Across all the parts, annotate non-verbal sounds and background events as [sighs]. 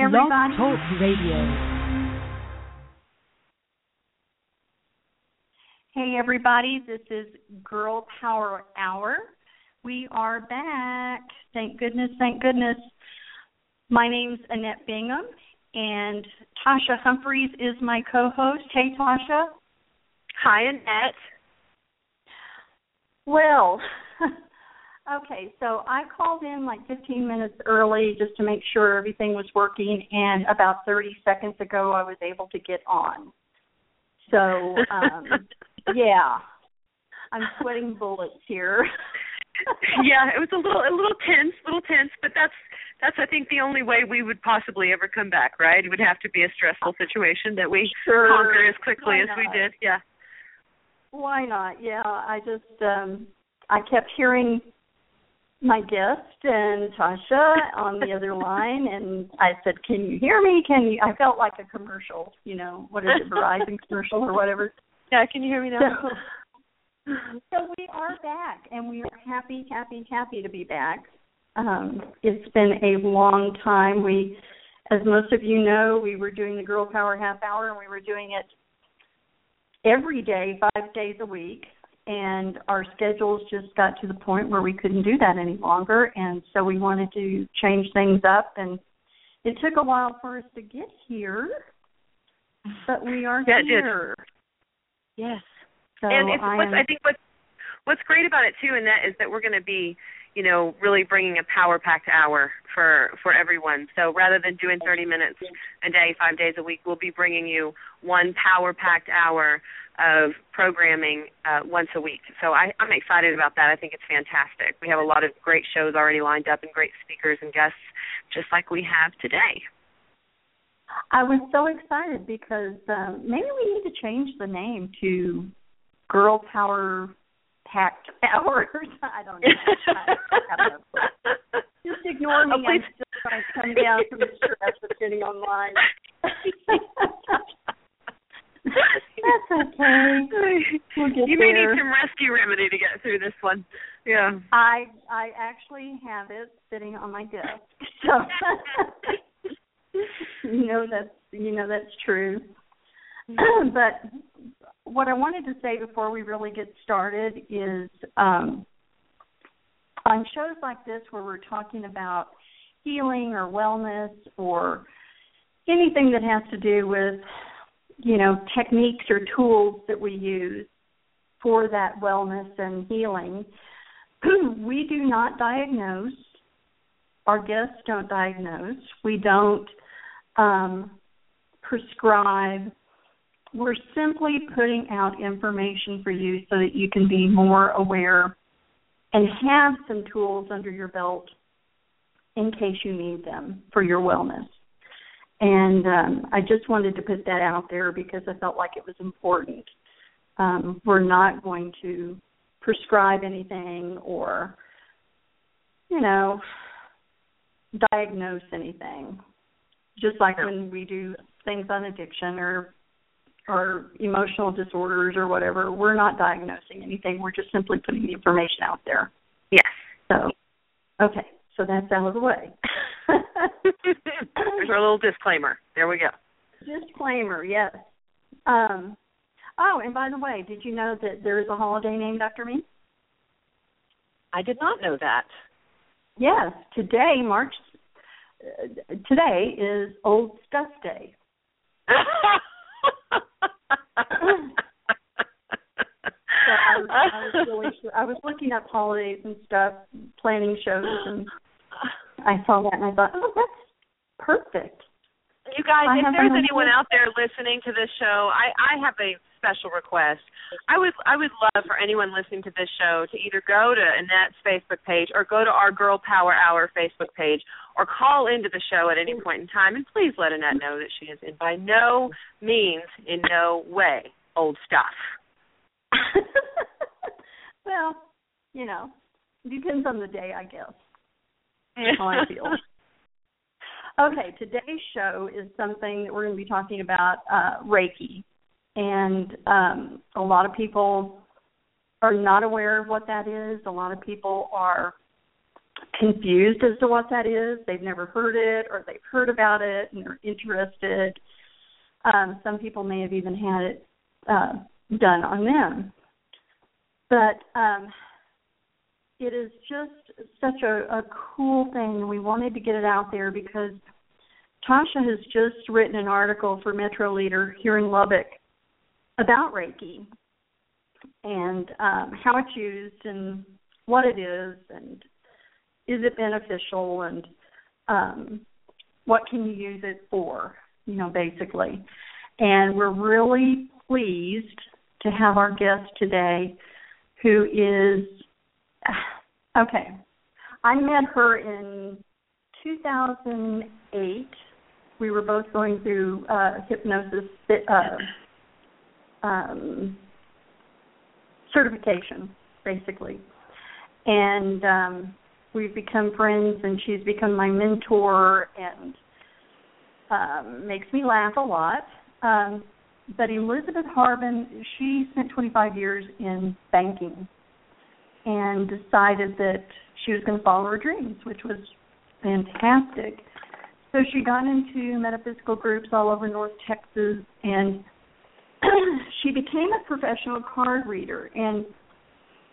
everybody. Blog Talk Radio. Hey, everybody. This is Girl Power Hour. We are back. Thank goodness, thank goodness. My name's Annette Bingham, and Tasha Humphreys is my co host. Hey, Tasha. Hi, Annette. Well, okay, so I called in like 15 minutes early just to make sure everything was working, and about 30 seconds ago I was able to get on. So, um, [laughs] yeah, I'm sweating bullets here. [laughs] yeah, it was a little a little tense, a little tense, but that's that's I think the only way we would possibly ever come back, right? It would have to be a stressful situation that we sure. conquer as quickly Why as we did. Yeah. Why not? Yeah, I just um I kept hearing my guest and Tasha on the other line and I said, Can you hear me? Can you I felt like a commercial, you know, what is it, Verizon commercial or whatever. Yeah, can you hear me now? So, so we are back and we are happy, happy, happy to be back. Um, it's been a long time. We as most of you know, we were doing the Girl Power Half Hour and we were doing it every day, five days a week. And our schedules just got to the point where we couldn't do that any longer. And so we wanted to change things up. And it took a while for us to get here, but we are Yeah, here. Yes. So and it's I what's am, I think what's what's great about it too, Annette, is that we're going to be, you know, really bringing a power packed hour for for everyone. So rather than doing 30 minutes a day, five days a week, we'll be bringing you one power packed hour of programming uh, once a week. So I, I'm excited about that. I think it's fantastic. We have a lot of great shows already lined up and great speakers and guests, just like we have today. I was so excited because um, maybe we need to change the name to Girl Power Packed [laughs] Hours. I don't know. I, I don't know. Just ignore me. Oh, please. I'm still trying to come down from the stress of getting online. [laughs] That's okay. We'll get you may there. need some rescue remedy to get through this one. Yeah. I I actually have it sitting on my desk. So [laughs] you know that's you know that's true. [clears throat] but what I wanted to say before we really get started is um on shows like this where we're talking about healing or wellness or anything that has to do with you know techniques or tools that we use for that wellness and healing [clears throat] we do not diagnose. Our guests don't diagnose. We don't um, prescribe we're simply putting out information for you so that you can be more aware and have some tools under your belt in case you need them for your wellness. And um, I just wanted to put that out there because I felt like it was important. Um, we're not going to prescribe anything or, you know, diagnose anything. Just like when we do things on addiction or or emotional disorders or whatever, we're not diagnosing anything. We're just simply putting the information out there. Yes. So, okay, so that's out of the way. [laughs] There's our little disclaimer. There we go. Disclaimer, yes. Um, oh, and by the way, did you know that there is a holiday named after me? I did not know that. Yes, today, March. Uh, today is Old Stuff Day. [laughs] So I was, I was really sure. I was looking up holidays and stuff, planning shows, and I saw that and I thought, oh, that's perfect. You guys, I if there's anyone out there listening to this show, I I have a special request. I would I would love for anyone listening to this show to either go to Annette's Facebook page or go to our Girl Power Hour Facebook page or call into the show at any point in time and please let Annette know that she is in by no means in no way old stuff. [laughs] well, you know, depends on the day, I guess. [laughs] how I feel. Okay, today's show is something that we're going to be talking about uh, Reiki, and um, a lot of people are not aware of what that is. A lot of people are confused as to what that is. They've never heard it or they've heard about it and they're interested. Um, some people may have even had it uh, done on them. But um, it is just such a, a cool thing. We wanted to get it out there because Tasha has just written an article for Metro Leader here in Lubbock about Reiki and um, how it's used and what it is and is it beneficial and um, what can you use it for, you know, basically. And we're really pleased to have our guest today who is [sighs] okay. I met her in 2008. We were both going through uh, hypnosis uh, um, certification, basically, and um, we've become friends. And she's become my mentor and um, makes me laugh a lot. Um, but Elizabeth Harbin, she spent 25 years in banking and decided that she was going to follow her dreams, which was fantastic. So she got into metaphysical groups all over North Texas and [clears throat] she became a professional card reader. And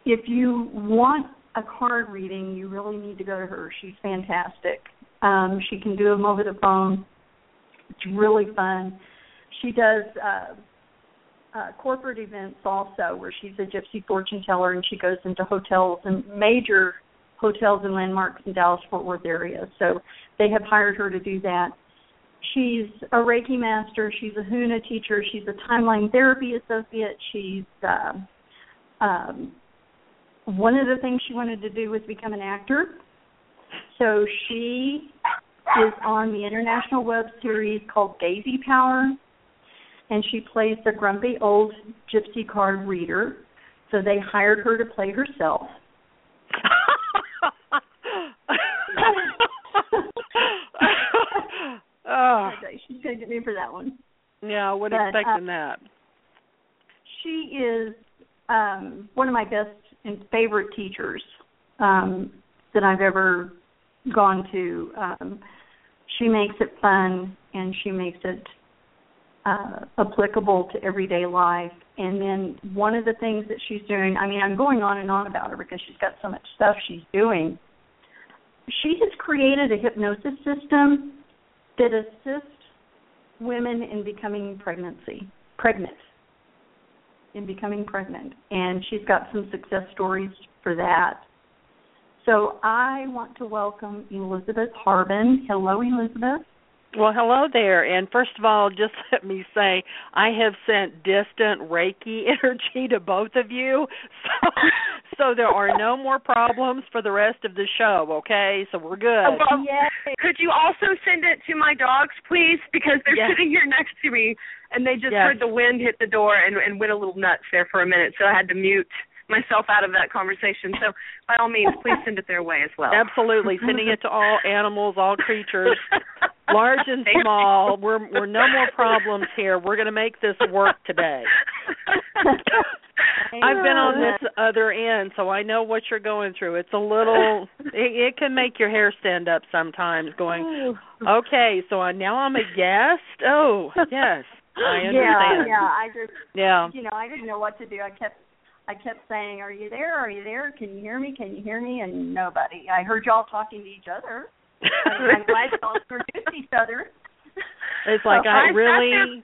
if you want a card reading, you really need to go to her. She's fantastic. Um, she can do them over the phone. It's really fun. She does uh, uh, corporate events also, where she's a gypsy fortune teller and she goes into hotels and major hotels and landmarks in Dallas Fort Worth area. So they have hired her to do that. She's a Reiki master. She's a Huna teacher. She's a timeline therapy associate. She's um, um, one of the things she wanted to do was become an actor. So she is on the international web series called Daisy Power, and she plays the grumpy old gypsy card reader. So they hired her to play herself. Oh. She's gonna get me for that one. Yeah, I would but, expecting uh, that. She is um one of my best and favorite teachers um that I've ever gone to. Um she makes it fun and she makes it uh, applicable to everyday life. And then one of the things that she's doing, I mean, I'm going on and on about her because she's got so much stuff she's doing. She has created a hypnosis system that assists women in becoming pregnancy, pregnant, in becoming pregnant. And she's got some success stories for that. So I want to welcome Elizabeth Harbin. Hello, Elizabeth. Well, hello there. And first of all, just [laughs] let me say I have sent distant Reiki [laughs] energy to both of you. So so there are no more problems for the rest of the show, okay? So we're good. Oh, well, could you also send it to my dogs, please? Because they're yes. sitting here next to me and they just yes. heard the wind hit the door and, and went a little nuts there for a minute. So I had to mute myself out of that conversation. So by all means, please send it their way as well. Absolutely, [laughs] sending it to all animals, all creatures, large and small. We're we're no more problems here. We're going to make this work today. [laughs] I've been on this other end, so I know what you're going through. It's a little, it, it can make your hair stand up sometimes. Going, oh. okay, so I, now I'm a guest. Oh, yes, I understand. Yeah, yeah. I just, yeah. You know, I didn't know what to do. I kept I kept saying, "Are you there? Are you there? Can you hear me? Can you hear me?" And nobody. I heard y'all talking to each other. I'm glad y'all introduced each other. It's like so I really,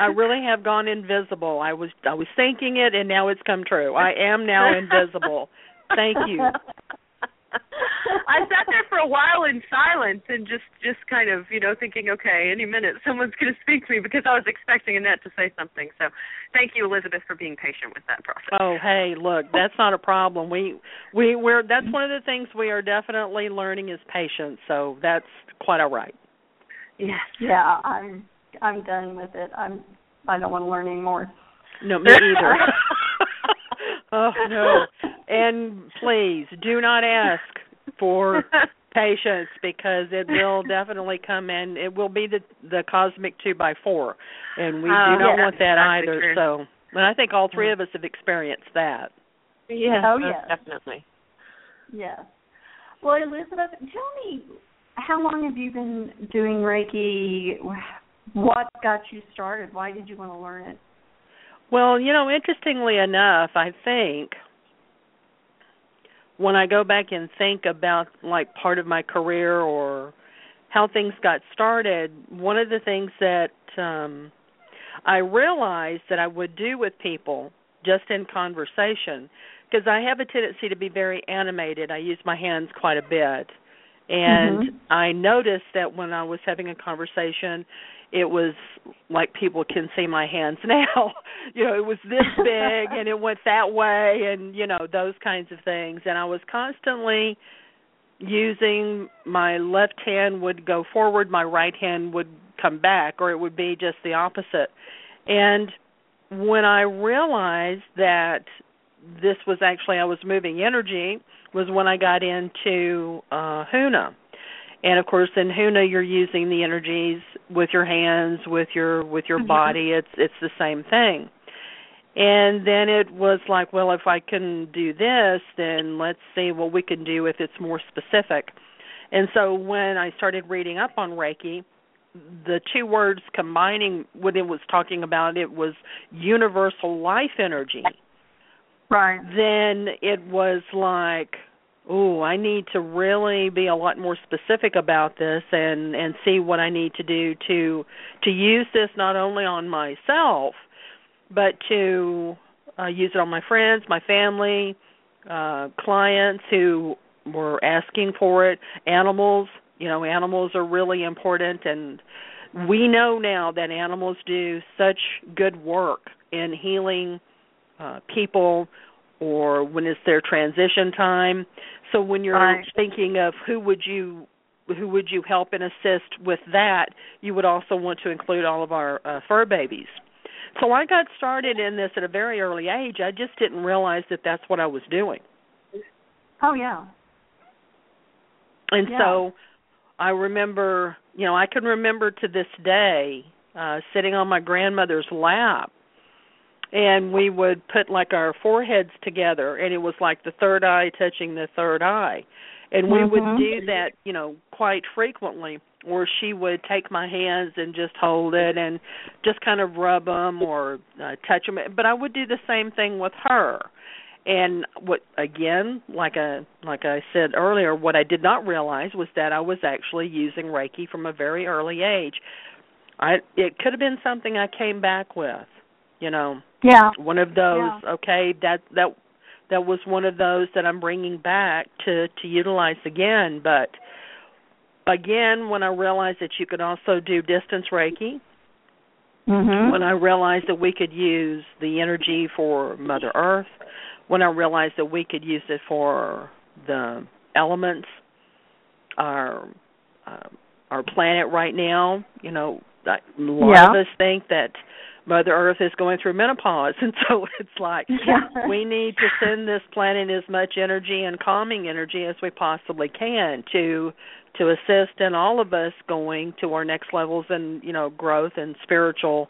I really have gone invisible. I was I was thinking it, and now it's come true. I am now invisible. Thank you. [laughs] [laughs] I sat there for a while in silence and just just kind of you know thinking, okay, any minute someone's going to speak to me because I was expecting Annette to say something. So, thank you, Elizabeth, for being patient with that process. Oh, hey, look, that's not a problem. We we we're that's one of the things we are definitely learning is patience. So that's quite all right. Yes. Yeah, I'm I'm done with it. I'm I don't want to learn anymore. No, me either. [laughs] oh no. And please do not ask for [laughs] patience because it will definitely come in. It will be the the cosmic two by four, and we oh, do not yeah, want that exactly either. True. So, and I think all three of us have experienced that. Yeah. Oh yes. Definitely. Yes. Well, Elizabeth, tell me, how long have you been doing Reiki? What got you started? Why did you want to learn it? Well, you know, interestingly enough, I think when I go back and think about like part of my career or how things got started, one of the things that um I realized that I would do with people just in conversation because I have a tendency to be very animated. I use my hands quite a bit. And mm-hmm. I noticed that when I was having a conversation, it was like people can see my hands [laughs] now. you know, it was this [laughs] big and it went that way and you know, those kinds of things. And I was constantly using my left hand would go forward, my right hand would come back or it would be just the opposite. And when I realized that this was actually I was moving energy was when I got into uh Huna. And of course in Huna you're using the energies with your hands, with your with your mm-hmm. body. It's it's the same thing. And then it was like, well, if I can do this, then let's see what we can do if it's more specific. And so when I started reading up on Reiki, the two words combining what it was talking about it was universal life energy right then it was like oh i need to really be a lot more specific about this and and see what i need to do to to use this not only on myself but to uh, use it on my friends my family uh clients who were asking for it. Animals you know animals are really important and we know now that animals do such good work in healing uh, people or when it's their transition time so when you're right. thinking of who would you who would you help and assist with that you would also want to include all of our uh, fur babies so i got started in this at a very early age i just didn't realize that that's what i was doing oh yeah and yeah. so I remember, you know, I can remember to this day uh sitting on my grandmother's lap and we would put like our foreheads together and it was like the third eye touching the third eye. And we mm-hmm. would do that, you know, quite frequently or she would take my hands and just hold it and just kind of rub them or uh, touch them but I would do the same thing with her and what again like a like i said earlier what i did not realize was that i was actually using reiki from a very early age i it could have been something i came back with you know yeah one of those yeah. okay that that that was one of those that i'm bringing back to to utilize again but again when i realized that you could also do distance reiki mm-hmm. when i realized that we could use the energy for mother earth when I realized that we could use it for the elements, our uh, our planet right now. You know, a lot yeah. of us think that Mother Earth is going through menopause, [laughs] and so it's like yeah. we need to send this planet as much energy and calming energy as we possibly can to to assist in all of us going to our next levels and you know growth and spiritual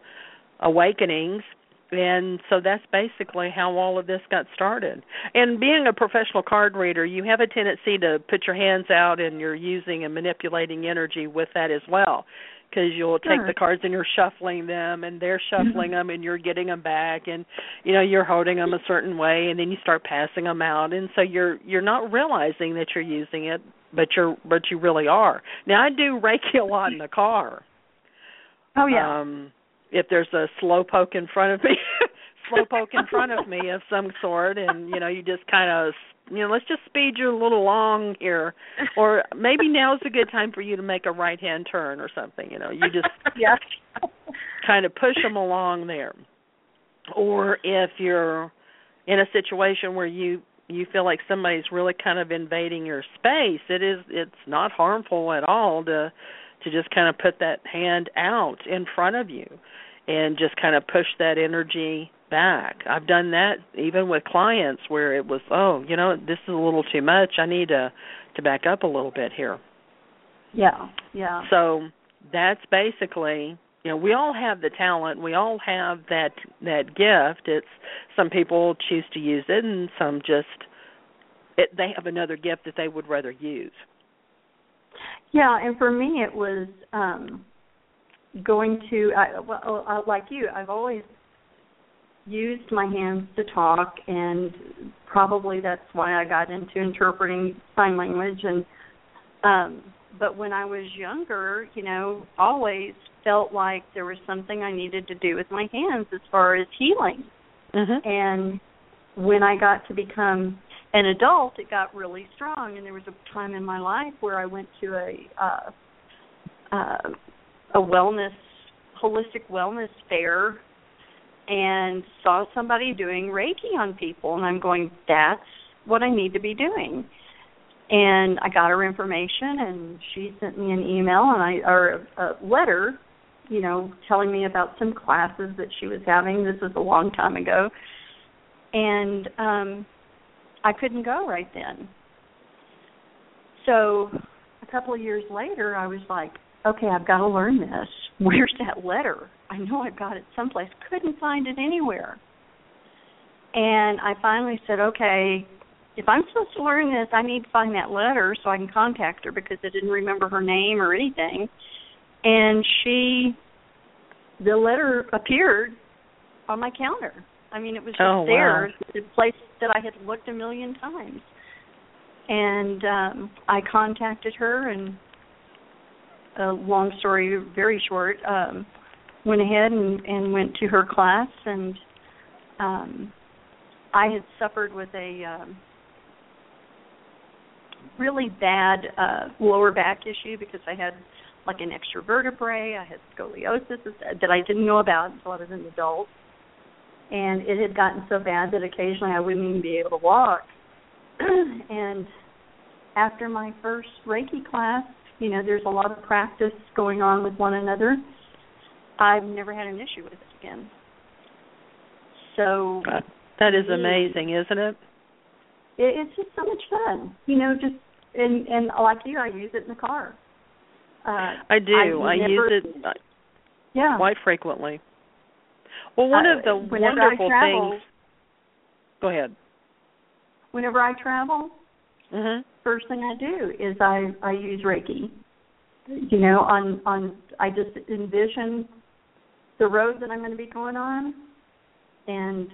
awakenings and so that's basically how all of this got started. And being a professional card reader, you have a tendency to put your hands out and you're using and manipulating energy with that as well. Because you'll sure. take the cards and you're shuffling them, and they're shuffling them, and you're getting them back, and you know you're holding them a certain way, and then you start passing them out, and so you're you're not realizing that you're using it, but you're but you really are. Now I do Reiki a lot in the car. Oh yeah. Um, if there's a slow poke in front of me [laughs] slow poke in front of me of some sort and you know you just kind of you know let's just speed you a little along here. [laughs] Or maybe now's a good time for you to make a right hand turn or something you know. You just [laughs] yes kind of push them along there. Or if you're in a situation where you you feel like somebody's really kind of invading your space it is it's not harmful at all to to just kind of put that hand out in front of you and just kind of push that energy back. I've done that even with clients where it was, oh, you know, this is a little too much. I need to to back up a little bit here. Yeah. Yeah. So that's basically you know we all have the talent we all have that that gift it's some people choose to use it and some just it, they have another gift that they would rather use. Yeah, and for me it was um going to I well like you, I've always used my hands to talk and probably that's why I got into interpreting sign language and um but when I was younger, you know, always felt like there was something I needed to do with my hands as far as healing. Mm-hmm. And when I got to become an adult, it got really strong. And there was a time in my life where I went to a uh, uh, a wellness, holistic wellness fair, and saw somebody doing Reiki on people, and I'm going, that's what I need to be doing. And I got her information, and she sent me an email and I or a letter, you know, telling me about some classes that she was having. This was a long time ago, and um I couldn't go right then. So a couple of years later, I was like, okay, I've got to learn this. [laughs] Where's that letter? I know I've got it someplace. Couldn't find it anywhere. And I finally said, okay, if I'm supposed to learn this, I need to find that letter so I can contact her because I didn't remember her name or anything. And she, the letter appeared on my counter. I mean, it was just oh, there, wow. the place that I had looked a million times. And um I contacted her, and a long story, very short, um, went ahead and, and went to her class, and um I had suffered with a um, really bad uh lower back issue because I had like an extra vertebrae. I had scoliosis that I didn't know about until I was an adult and it had gotten so bad that occasionally I wouldn't even be able to walk. [clears throat] and after my first Reiki class, you know, there's a lot of practice going on with one another. I've never had an issue with it again. So that is amazing, isn't it? it? It's just so much fun, you know. Just and and like you, I use it in the car. Uh, I do. I, never, use it uh, yeah. quite frequently. Well, one uh, of the wonderful travel, things. Go ahead. Whenever I travel, Mhm. first thing I do is I I use Reiki. You know, on on I just envision the road that I'm going to be going on, and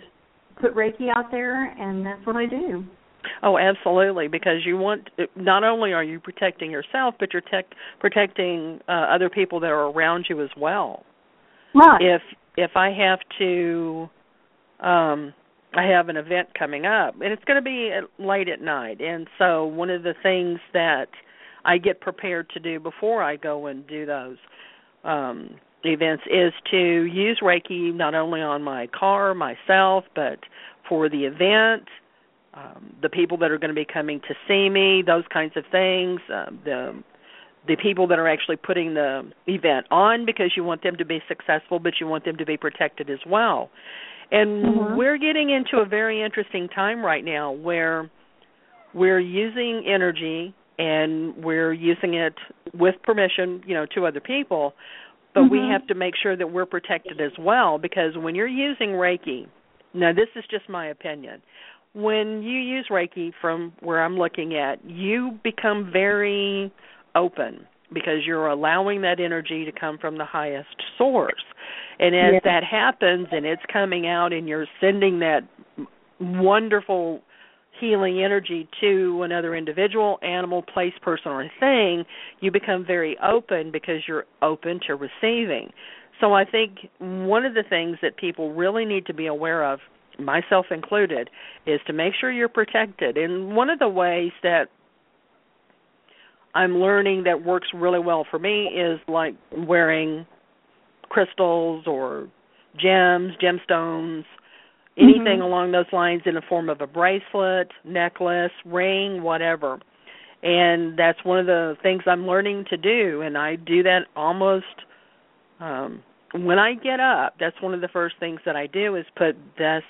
put Reiki out there, and that's what I do. Oh, absolutely. Because you want not only are you protecting yourself, but you're tech, protecting uh, other people that are around you as well. Right. If if I have to, um, I have an event coming up, and it's going to be late at night, and so one of the things that I get prepared to do before I go and do those um, events is to use Reiki not only on my car, myself, but for the event, um, the people that are going to be coming to see me, those kinds of things, uh, the the people that are actually putting the event on because you want them to be successful, but you want them to be protected as well. And Mhm. we're getting into a very interesting time right now where we're using energy and we're using it with permission, you know, to other people, but we Mhm. have to make sure that we're protected as well because when you're using Reiki, now this is just my opinion. When you use Reiki from where I'm looking at, you become very open because you're allowing that energy to come from the highest source. And as Yeah. that happens and it's coming out and you're sending that wonderful healing energy to another individual, animal, place, person, or thing, you become very open because you're open to receiving. So I think one of the things that people really need to be aware of, myself included, is to make sure you're protected. And one of the ways that I'm learning that works really well for me is like wearing crystals or gems, gemstones, anything Mhm. along those lines in the form of a bracelet, necklace, ring, whatever. And that's one of the things I'm learning to do and I do that almost um when I get up, that's one of the first things that I do is put this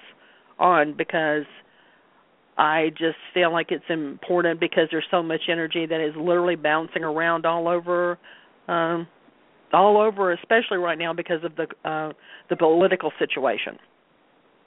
on because I just feel like it's important because there's so much energy that is literally bouncing around all over um all over especially right now because of the uh the political situation.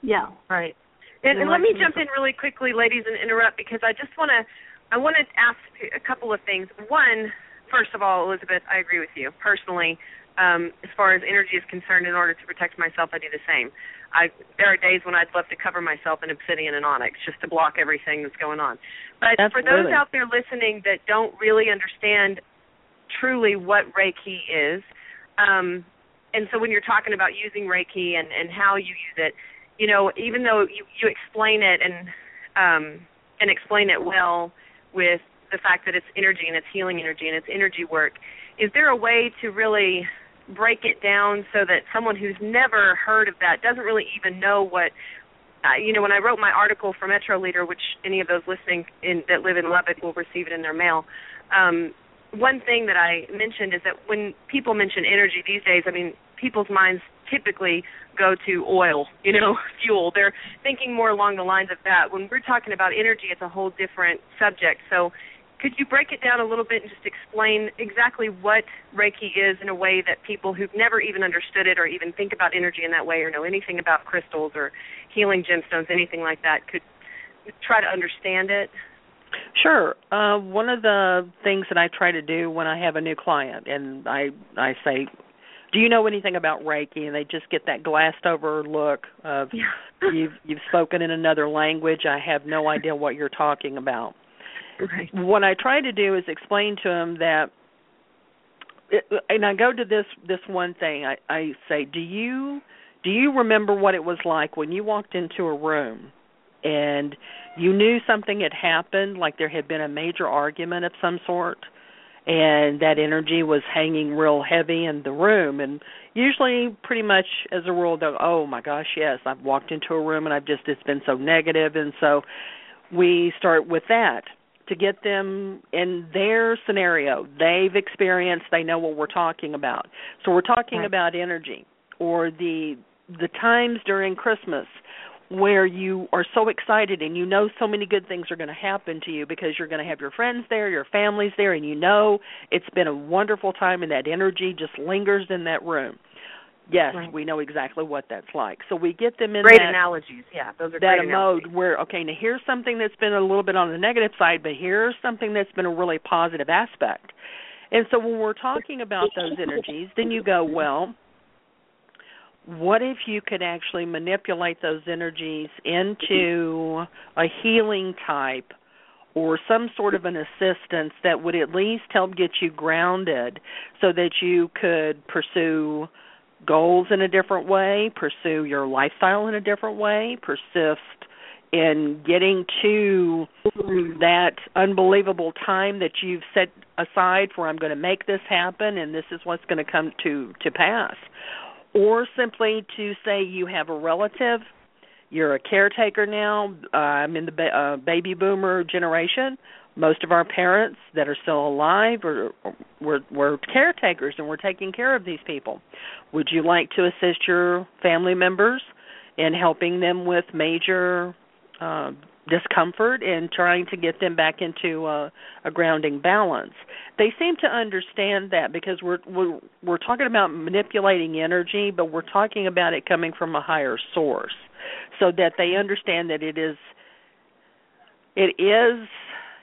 Yeah. Right. And, and let me jump in really quickly, ladies, and interrupt because I just want to I want to ask a couple of things. One, first of all, Elizabeth, I agree with you personally. Um, as far as energy is concerned, in order to protect myself, I do the same. I there are days when I'd love to cover myself in obsidian and onyx just to block everything that's going on. But Absolutely. for those out there listening that don't really understand truly what Reiki is, um, and so when you're talking about using Reiki and and how you use it, you know, even though you you explain it and um, and explain it well with the fact that it's energy and it's healing energy and it's energy work, is there a way to really break it down so that someone who's never heard of that doesn't really even know what uh, you know when I wrote my article for Metro Leader, which any of those listening in, that live in Lubbock will receive it in their mail. Um, one thing that I mentioned is that when people mention energy these days, I mean, people's minds typically go to oil, you know, [laughs] fuel. They're thinking more along the lines of that. When we're talking about energy, it's a whole different subject. So, could you break it down a little bit and just explain exactly what Reiki is in a way that people who've never even understood it or even think about energy in that way or know anything about crystals or healing gemstones, anything like that, could try to understand it? Sure. Uh, one of the things that I try to do when I have a new client, and I I say, "Do you know anything about Reiki?" and they just get that glassed over look of yeah. [laughs] you've you've spoken in another language. I have no idea what you're talking about. Right. What I try to do is explain to them that, it, and I go to this this one thing. I I say, "Do you do you remember what it was like when you walked into a room?" and you knew something had happened, like there had been a major argument of some sort, and that energy was hanging real heavy in the room. And usually, pretty much as a rule, they'll, oh my gosh, yes, I've walked into a room and I've just, it's been so negative. And so we start with that to get them in their scenario. They've experienced, they know what we're talking about. So we're talking Right. about energy or the the times during Christmas where you are so excited and you know so many good things are going to happen to you because you're going to have your friends there, your family's there, and you know it's been a wonderful time and that energy just lingers in that room. Yes, Right. we know exactly what that's like. So we get them in Great that analogies. Yeah, those are that mode where okay, now here's something that's been a little bit on the negative side, but here's something that's been a really positive aspect. And so when we're talking about those energies, then you go, well, what if you could actually manipulate those energies into a healing type or some sort of an assistance that would at least help get you grounded so that you could pursue goals in a different way, pursue your lifestyle in a different way, persist in getting to that unbelievable time that you've set aside for I'm going to make this happen and this is what's going to come to to pass or simply to say you have a relative you're a caretaker now uh, i'm in the ba- uh, baby boomer generation most of our parents that are still alive are we're, we're caretakers and we're taking care of these people. Would you like to assist your family members in helping them with major uh, discomfort and trying to get them back into uh, a grounding balance. They seem to understand that because we're we're we're talking about manipulating energy, but we're talking about it coming from a higher source, so that they understand that it is it is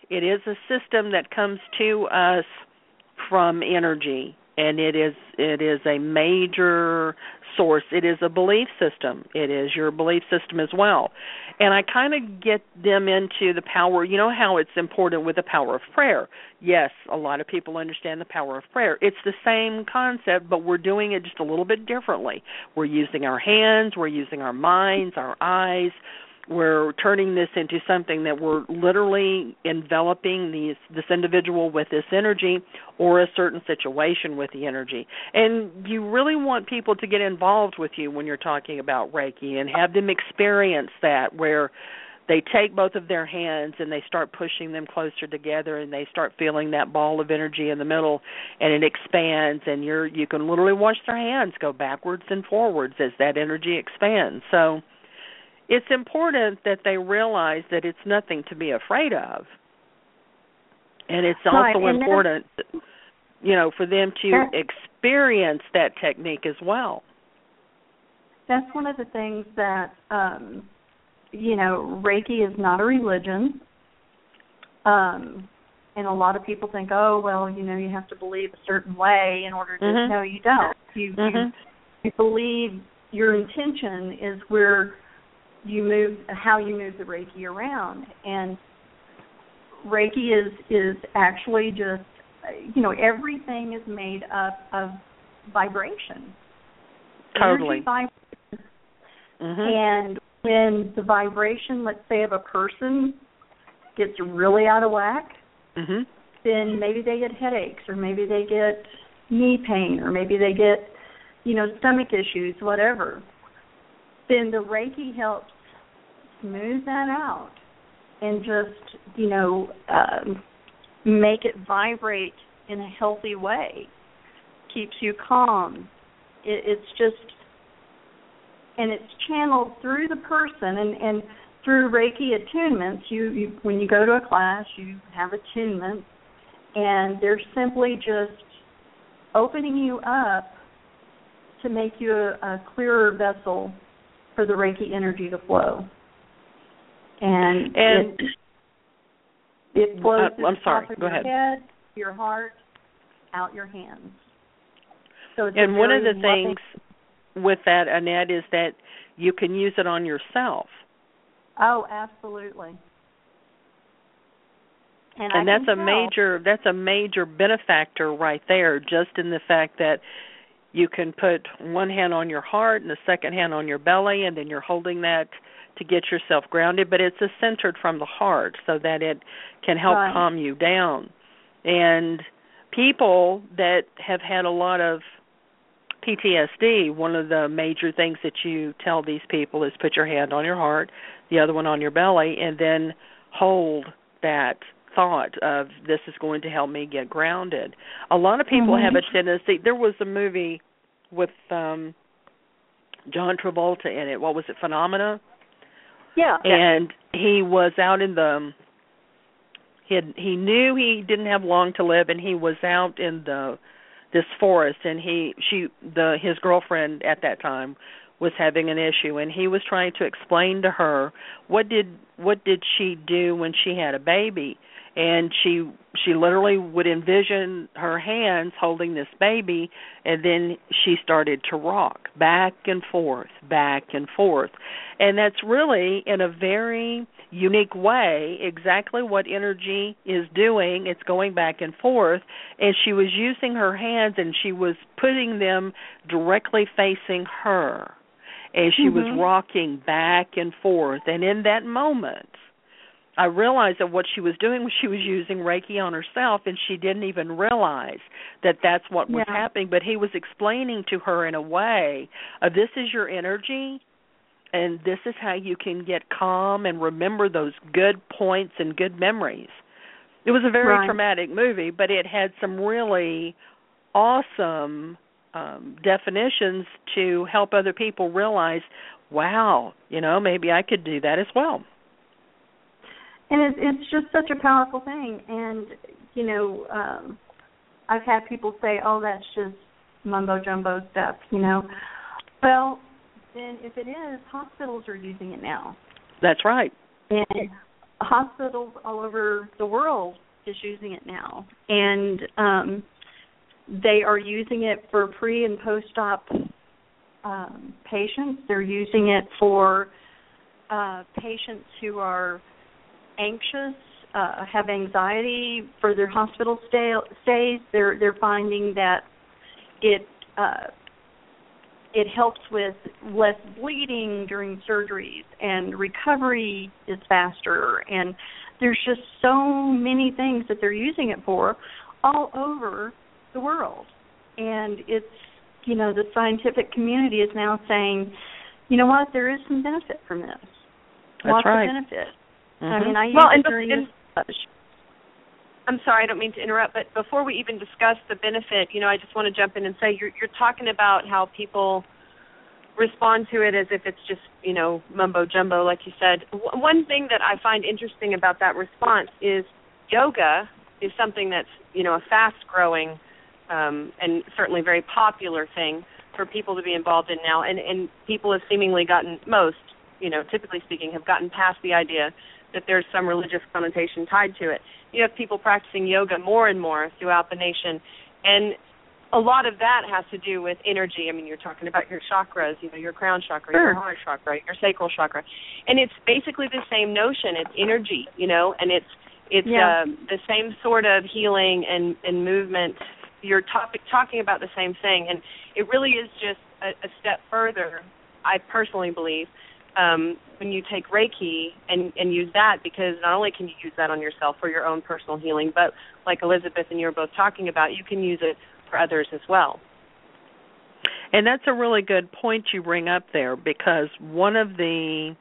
it is a system that comes to us from energy and it is it is a major source. It is a belief system. It is your belief system as well. And i kind of get them into the power you know how it's important with the power of prayer. Yes a lot of people understand the power of prayer. It's the same concept but we're doing it just a little bit differently. We're using our hands we're using our minds our eyes we're turning this into something that we're literally enveloping these this individual with this energy or a certain situation with the energy. And you really want people to get involved with you when you're talking about reiki and have them experience that where they take both of their hands and they start pushing them closer together and they start feeling that ball of energy in the middle and it expands and you're you can literally watch their hands go backwards and forwards as that energy expands. So it's important that they realize that it's nothing to be afraid of. And it's also Right, and important you know for them to experience that technique as well. That's one of the things that um you know, Reiki is not a religion. Um, and a lot of people think, oh, well, you know, you have to believe a certain way in order to. Mm-hmm. No, you don't. You, mm-hmm. you you believe your intention is where you move, how you move the Reiki around, and Reiki is is actually just, you know, everything is made up of vibration. Totally. Energy vibration. Mm-hmm. And when the vibration, let's say, of a person gets really out of whack, mm-hmm. then maybe they get headaches, or maybe they get knee pain, or maybe they get, you know, stomach issues, whatever. Then the Reiki helps smooth that out and just, you know, um, make it vibrate in a healthy way. Keeps you calm. It, it's just and it's channeled through the person and and through reiki attunements you, you when you go to a class you have attunement and they're simply just opening you up to make you a, a clearer vessel for the reiki energy to flow and, and it, it flows uh, I'm sorry. Go your ahead. head, your heart, out your hands. So and one of the loving, things with that, Annette, is that you can use it on yourself. Oh, absolutely. And, and that's a tell. major that's a major benefactor right there, just in the fact that you can put one hand on your heart and the second hand on your belly, and then you're holding that to get yourself grounded. But it's a centered from the heart, so that it can help right. calm you down. And people that have had a lot of PTSD, one of the major things that you tell these people is put your hand on your heart, the other one on your belly, and then hold that thought of this is going to help me get grounded. A lot of people mm-hmm. have a tendency. There was a movie with um John Travolta in it. What was it? Phenomena. Yeah. And he was out in the. He had, he knew he didn't have long to live, and he was out in the this forest and he she the his girlfriend at that time was having an issue and he was trying to explain to her what did what did she do when she had a baby and she she literally would envision her hands holding this baby and then she started to rock back and forth back and forth. And that's really in a very unique way exactly what energy is doing. It's going back and forth. And she was using her hands and she was putting them directly facing her. And she mm-hmm. was rocking back and forth. And in that moment I realized that what she was doing was she was using Reiki on herself, and she didn't even realize that that's what was yeah. happening. But he was explaining to her in a way of this is your energy, and this is how you can get calm and remember those good points and good memories. It was a very right. traumatic movie, but it had some really awesome um definitions to help other people realize, wow, you know, maybe I could do that as well and it's it's just such a powerful thing. And you know um i've had people say oh that's just mumbo jumbo stuff you know. Well then if it is hospitals are using it now. That's right. And hospitals all over the world is using it now. And um they are using it for pre and post op um patients. They're using it for uh patients who are anxious, uh, have anxiety for their hospital stay, stays, they're they're finding that it uh, it helps with less bleeding during surgeries and recovery is faster. And there's just so many things that they're using it for all over the world. And it's you know the scientific community is now saying you know what? There is some benefit from this. That's lots right. of benefit Mm-hmm. I mean, I use well, it and, during and, this. I'm sorry, I don't mean to interrupt, but before we even discuss the benefit, you know, I just want to jump in and say you're you're talking about how people respond to it as if it's just, you know, mumbo jumbo, like you said. W- one thing that I find interesting about that response is yoga is something that's, you know, a fast growing um, and certainly very popular thing for people to be involved in now, and and people have seemingly gotten most you know, typically speaking, have gotten past the idea that there's some religious connotation tied to it. You have people practicing yoga more and more throughout the nation, and a lot of that has to do with energy. I mean, you're talking about your chakras, you know, your crown chakra, sure. your heart chakra, your sacral chakra, and it's basically the same notion. It's energy, you know, and it's it's yeah. um, the same sort of healing and and movement. You're topic, talking about the same thing, and it really is just a, a step further. I personally believe um, when you take Reiki and and use that because not only can you use that on yourself for your own personal healing, but like Elizabeth and you were both talking about, you can use it for others as well. And that's a really good point you bring up there because one of the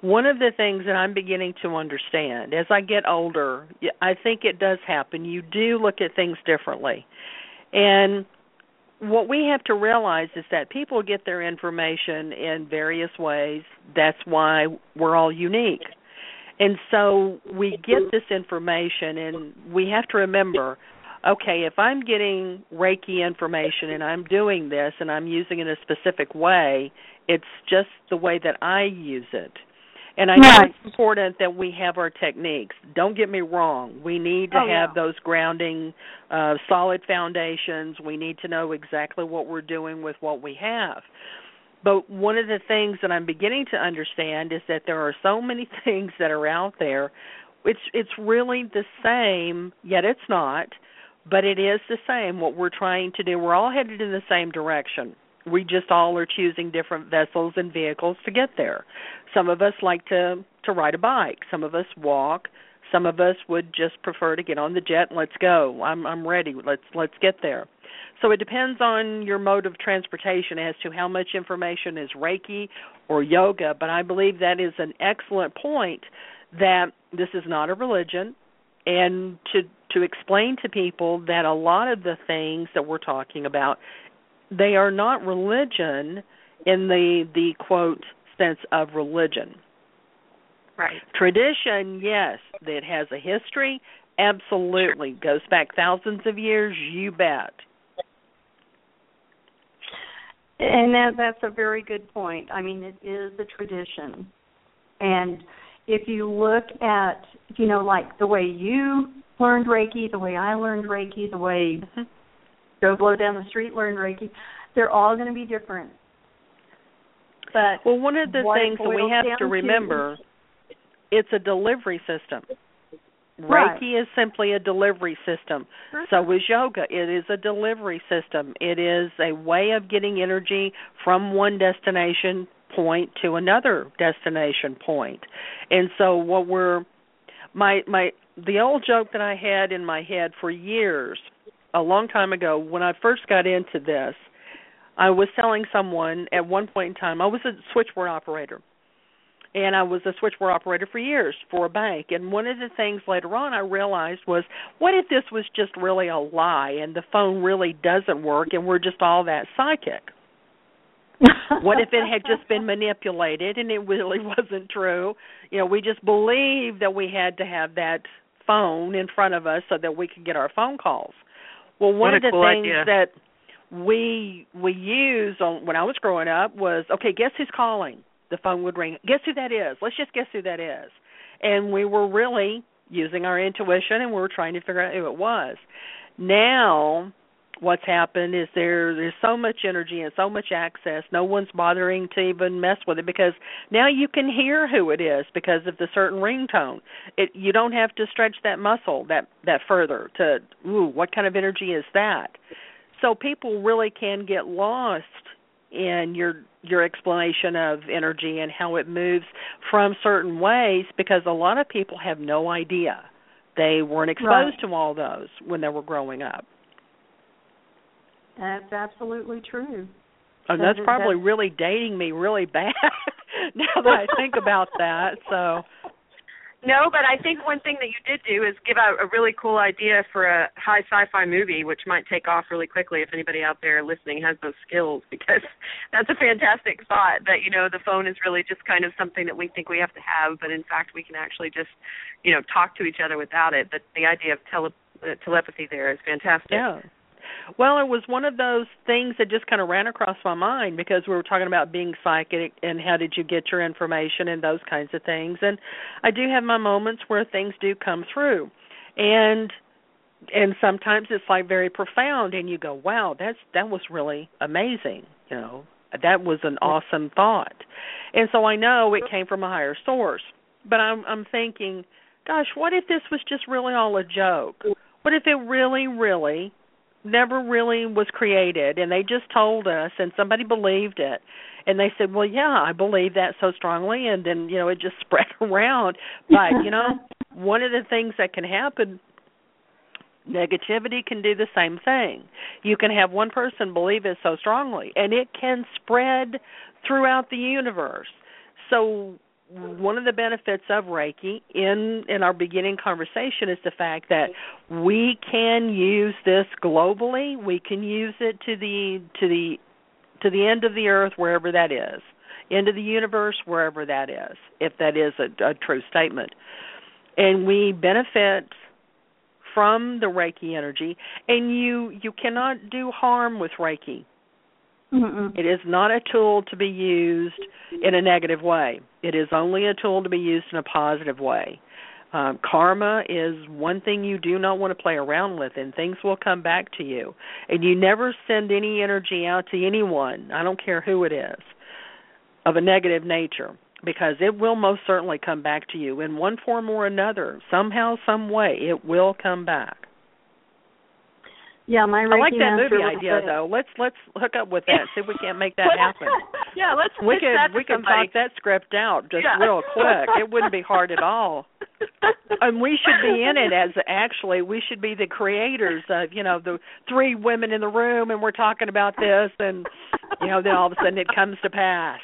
one of the things that I'm beginning to understand as I get older, I think it does happen. You do look at things differently. And what we have to realize is that people get their information in various ways. That's why we're all unique. And so we get this information, and we have to remember okay, if I'm getting Reiki information and I'm doing this and I'm using it in a specific way, it's just the way that I use it. And I know right. it's important that we have our techniques. Don't get me wrong. We need to oh, have yeah. those grounding, uh, solid foundations. We need to know exactly what we're doing with what we have. But one of the things that I'm beginning to understand is that there are so many [laughs] things that are out there. It's it's really the same, yet it's not, but it is the same. What we're trying to do, we're all headed in the same direction we just all are choosing different vessels and vehicles to get there. Some of us like to to ride a bike, some of us walk, some of us would just prefer to get on the jet and let's go. I'm I'm ready. Let's let's get there. So it depends on your mode of transportation as to how much information is Reiki or yoga, but I believe that is an excellent point that this is not a religion and to to explain to people that a lot of the things that we're talking about they are not religion in the the quote sense of religion. Right. Tradition, yes, it has a history, absolutely goes back thousands of years. You bet. And that that's a very good point. I mean, it is a tradition, and if you look at you know like the way you learned Reiki, the way I learned Reiki, the way mm-hmm. Mm-hmm. Blow down the street learn Reiki, they're all going to be different. But well, one of the things that we have to remember, to, it's a delivery system. Right. Reiki is simply a delivery system. So is yoga. It is a delivery system. It is a way of getting energy from one destination point to another destination point. And so what we're my my the old joke that I had in my head for years, a long time ago when I first got into this, I was telling someone at one point in time I was a switchboard operator and I was a switchboard operator for years for a bank. And one of the things later on I realized was, what if this was just really a lie and the phone really doesn't work and we're just all that psychic? what if it had just been manipulated and it really [laughs] wasn't true? You know, we just believed that we had to have that phone in front of us so that we could get our phone calls. Well, one of the cool things idea. that we we used on when I was growing up was okay, guess who's calling? the phone would ring. Guess who that is? Let's just guess who that is. And we were really using our intuition and we were trying to figure out who it was. Now what's happened is there there's so much energy and so much access no one's bothering to even mess with it because now you can hear who it is because of the certain ringtone it you don't have to stretch that muscle that that further to ooh what kind of energy is that so people really can get lost in your your explanation of energy and how it moves from certain ways because a lot of people have no idea. They weren't exposed right. to all those when they were growing up. That's absolutely true. And that's probably really dating me really [laughs] bad [laughs] now that I think about that. So no, but I think one thing that you did do is give out a really cool idea for a high sci-fi movie, which might take off really quickly if anybody out there listening has those skills. [laughs] Because that's a fantastic thought that you know the phone is really just kind of something that we think we have to have, but in fact we can actually just you know talk to each other without it. But the idea of tele- uh, telepathy there is fantastic. Yeah. Well, it was one of those things that just kind of ran across my mind because we were talking about being psychic and how did you get your information and those kinds of things. And I do have my moments where things do come through. And and sometimes it's like very profound and you go, "Wow, that's that was really amazing." You know, that was an awesome thought. And so I know it came from a higher source. But I'm I'm thinking, gosh, what if this was just really all a joke? What if it really really never really was created and they just told us and somebody believed it. And they said well yeah i believe that so strongly and then you know it just [laughs] spread around. But you know one of the things that can happen negativity can do the same thing. You can have one person believe it so strongly and it can spread throughout the universe. So one of the benefits of Reiki in in our beginning conversation is the fact that we can use this globally. We can use it to the to the to the end of the earth wherever that is. Into the universe wherever that is, if that is a, a true statement. And we benefit from the Reiki energy and you you cannot do harm with Reiki. It is not a tool to be used in a negative way. It is only a tool to be used in a positive way. Um, karma is one thing you do not want to play around with, and things will come back to you. And you never send any energy out to anyone, I don't care who it is, of a negative nature, because it will most certainly come back to you in one form or another. Somehow, some way, it will come back. Yeah, my Reiki I like that movie idea was- though. Let's let's hook up with that. See if we can't make that happen. [laughs] yeah, let's We pitch could that to we could somebody. talk that script out just Yeah. real quick. It wouldn't be hard at all. [laughs] And we should be in it as actually we should be the creators of you know the three women in the room and we're talking about this and you know then all of a sudden it comes to pass.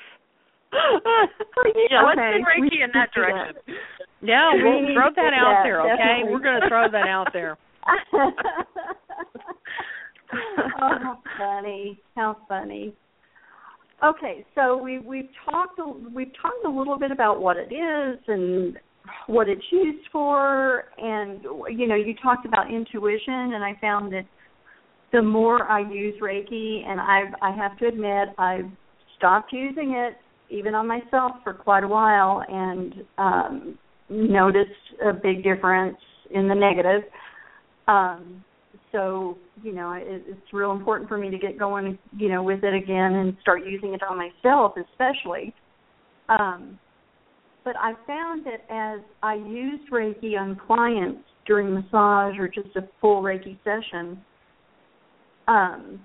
[laughs] yeah, let's Okay, send we in should that do that. direction. Yeah, We we'll throw that out that, there. Okay, definitely. we're going to throw that out there. Oh, how funny! How funny. Okay, so we we've talked we've talked a little bit about what it is and what it's used for, and you know you talked about intuition, and I found that the more I use Reiki, and I I have to admit I've stopped using it even on myself for quite a while, and um, noticed a big difference in the negative. Um, so you know it, it's real important for me to get going you know with it again and start using it on myself especially um but i found that as i used reiki on clients during massage or just a full reiki session um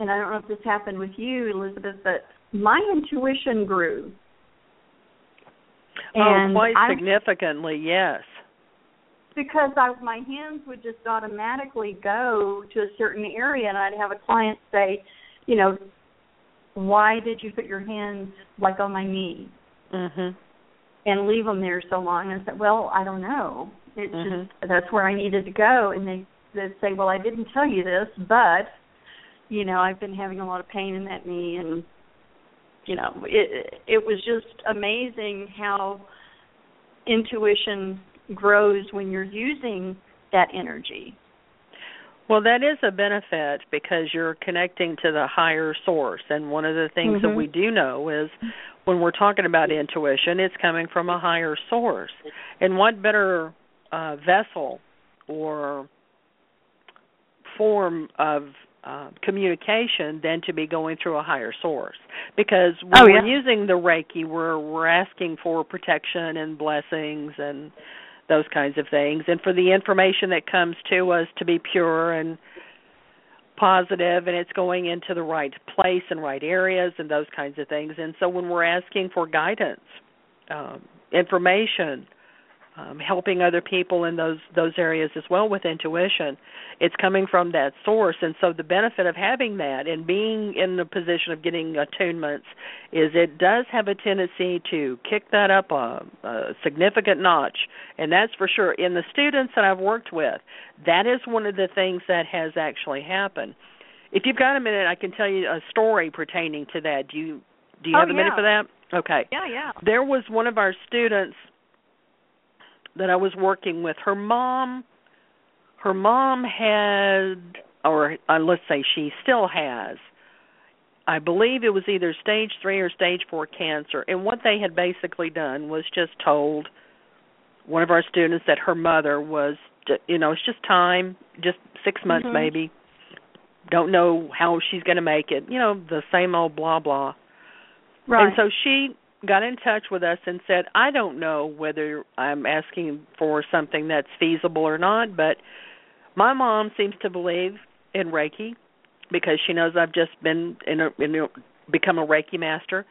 and i don't know if this happened with you elizabeth but my intuition grew oh, and quite I- significantly, yes. Because I, my hands would just automatically go to a certain area, and I'd have a client say, you know, why did you put your hands like on my knee Mhm. and leave them there so long? And I said, well, I don't know. It's Mhm. just that's where I needed to go, and they they'd say, well, I didn't tell you this, but you know, I've been having a lot of pain in that knee, and you know, it it was just amazing how intuition grows when you're using that energy. Well, that is a benefit because you're connecting to the higher source. And one of the things that Mhm. we do know is when we're talking about intuition, it's coming from a higher source. And what better uh, vessel or form of uh, communication than to be going through a higher source? Because when Oh, we're using the Reiki, we're we're asking for protection and blessings and those kinds of things. And for the information that comes to us to be pure and positive and it's going into the right place and right areas and those kinds of things. And so when we're asking for guidance um, information um, helping other people in those those areas as well with intuition. It's coming from that source. And so the benefit of having that and being in the position of getting attunements is it does have a tendency to kick that up a, a significant notch. And that's for sure. In the students that I've worked with that is one of the things that has actually happened. If you've got a minute I can tell you a story pertaining to that. Do you do you Oh, have a minute for that? Okay. Yeah, yeah. there was one of our students that I was working with. Her mom her mom had or uh, let's say she still has I believe it was either stage 3 or stage 4 cancer and what they had basically done was just told one of our students that her mother was you know it's just time just 6 months mm-hmm. maybe don't know how she's going to make it you know the same old blah blah right and so she got in touch with us and said I don't know whether I'm asking for something that's feasible or not but my mom seems to believe in Reiki because she knows I've just been in a, in a become a Reiki master.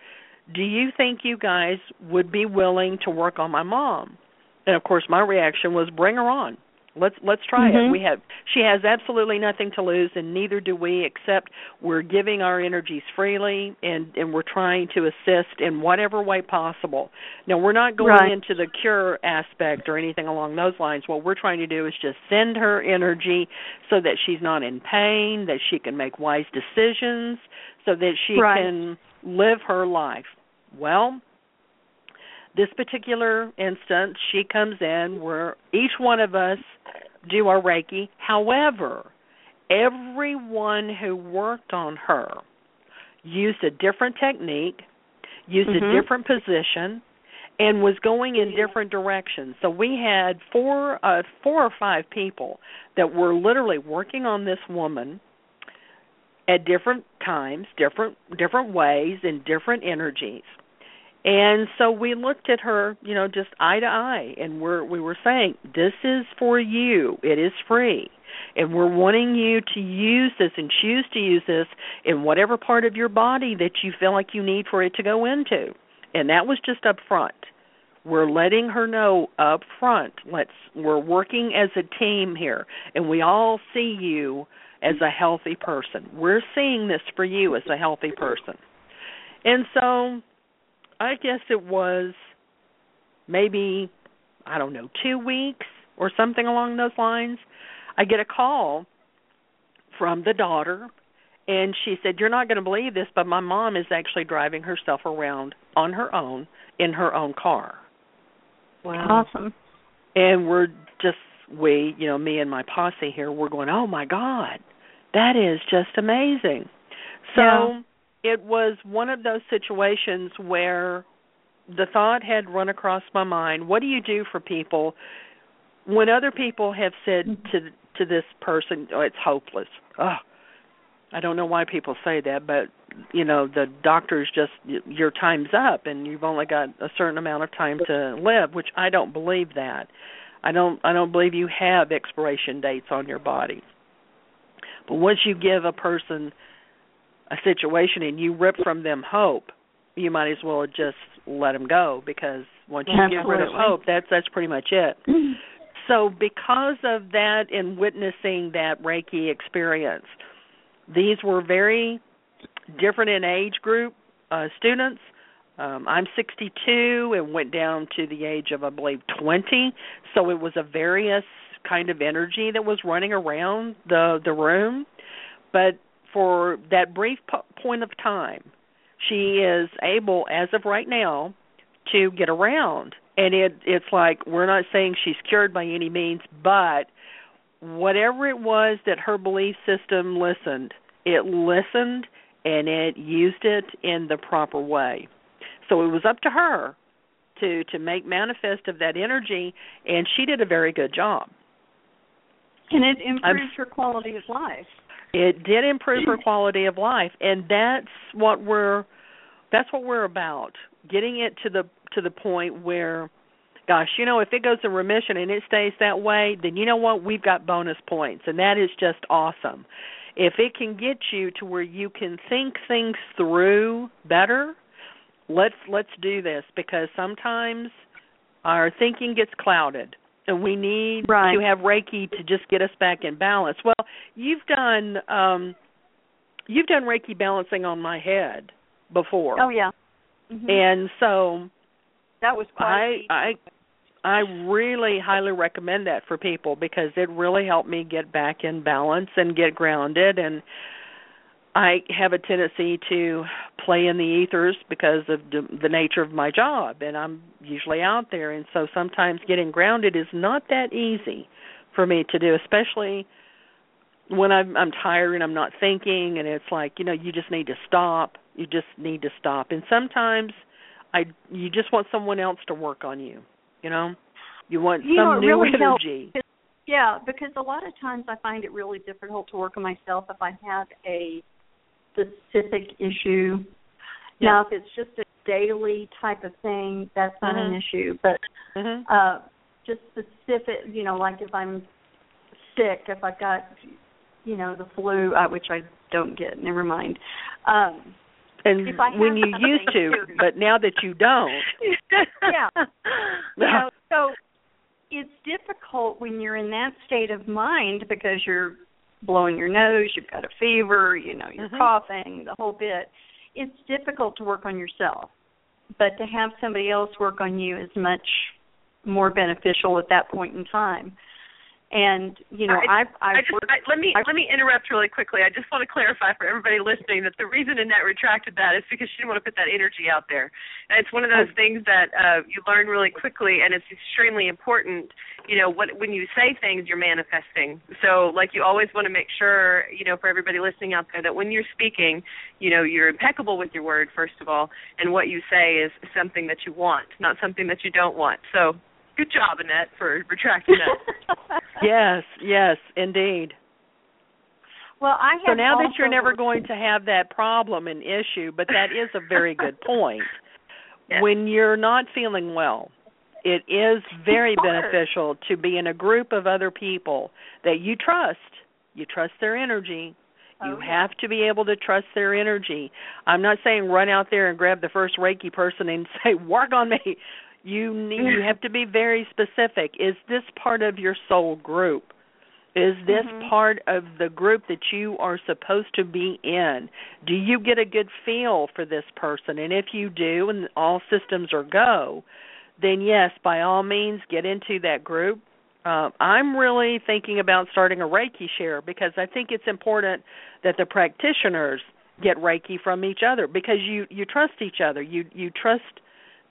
Do you think you guys would be willing to work on my mom? And of course, my reaction was, bring her on. Let's let's try mm-hmm. it. We have she has absolutely nothing to lose and neither do we except we're giving our energies freely and and we're trying to assist in whatever way possible. Now, we're not going right. into the cure aspect or anything along those lines. What we're trying to do is just send her energy so that she's not in pain, that she can make wise decisions, so that she right. can live her life. Well, this particular instance, she comes in where each one of us do our Reiki. However, everyone who worked on her used a different technique, used mm-hmm. a different position, and was going in different directions. So we had four uh four or five people that were literally working on this woman at different times, different different ways and different energies. And so we looked at her, you know, just eye to eye, and we're we were saying, "This is for you. It is free, and we're wanting you to use this and choose to use this in whatever part of your body that you feel like you need for it to go into." And that was just up front. We're letting her know up front. Let's we're working as a team here, and we all see you as a healthy person. We're seeing this for you as a healthy person. And so I guess it was maybe I don't know, 2 weeks or something along those lines. I get a call from the daughter and she said, "You're not going to believe this, but my mom is actually driving herself around on her own in her own car." Wow. Awesome. And we're just we, you know, me and my posse here, we're going, "Oh my god. That is just amazing." So yeah it was one of those situations where the thought had run across my mind what do you do for people when other people have said to to this person oh it's hopeless. Oh i don't know why people say that but you know the doctors just your time's up and you've only got a certain amount of time to live which i don't believe that. I don't i don't believe you have expiration dates on your body. But once you give a person a situation and you rip from them hope, you might as well just let them go because once you Absolutely. get rid of hope, that's that's pretty much it. so because of that and witnessing that Reiki experience, these were very different in age group uh, students. Um, I'm 62 and went down to the age of I believe 20, so it was a various kind of energy that was running around the the room. But for that brief po- point of time, she is able, as of right now, to get around. And it it's like we're not saying she's cured by any means, but whatever it was that her belief system listened, it listened and it used it in the proper way. So it was up to her to to make manifest of that energy and she did a very good job. And it improved her quality of life it did improve her [clears throat] quality of life and that's what we're that's what we're about getting it to the to the point where gosh you know if it goes in remission and it stays that way then you know what? We've got bonus points and that is just awesome. If it can get you to where you can think things through better let's let's do this because sometimes our thinking gets clouded we need right. to have Reiki to just get us back in balance. Well, you've done um you've done Reiki balancing on my head before. Oh yeah. Mm-hmm. And so that was I I I really highly recommend that for people because it really helped me get back in balance and get grounded and I have a tendency to play in the ethers because of the nature of my job and I'm usually out there and so sometimes getting grounded is not that easy for me to do especially when I'm I'm tired and I'm not thinking and it's like, you know, you just need to stop. You just need to stop. And sometimes I you just want someone else to work on you, you know? You want you some new really energy. Helps. Yeah, because a lot of times I find it really difficult to work on myself if I have a specific issue. Yeah. Now, if it's just a daily type of thing, that's not Mhm. an issue. But Mhm. uh just specific, you know, like if I'm sick, if I've got, you know, the flu, uh, which I don't get. Never mind. Um, And when you used to, something- but now that you don't. [laughs] yeah. [laughs] you know, so it's difficult when you're in that state of mind because you're blowing your nose, you've got a fever, you know, you're Mhm. coughing, the whole bit. It's difficult to work on yourself. But to have somebody else work on you is much more beneficial at that point in time. And you know, I- I've I've I just worked I, let me I- let me interrupt really quickly. I just want to clarify for everybody listening that the reason Annette retracted that is because she didn't want to put that energy out there. And it's one of those Oh. things that uh you learn really quickly, and it's extremely important. You know, what when you say things, you're manifesting. So, like, you always want to make sure, you know, for everybody listening out there, that when you're speaking, you know, you're impeccable with your word first of all, and what you say is something that you want, not something that you don't want. So, good job, Annette, for retracting that. [laughs] Yes, yes, indeed. well, I have So now that you're never going to have that problem and issue, but that is a very good [laughs] point. Yes. When you're not feeling well, it is very beneficial to be in a group of other people that you trust. You trust their energy. You Oh, yeah. have to be able to trust their energy. I'm not saying run out there and grab the first Reiki person and [laughs] say, "Work on me." You need, you [laughs] have to be very specific. Is this part of your soul group? Is this Mhm. part of the group that you are supposed to be in? Do you get a good feel for this person? And if you do and all systems are go, then yes, by all means get into that group. Uh, I'm really thinking about starting a Reiki share because I think it's important that the practitioners get Reiki from each other because you you trust each other. You you trust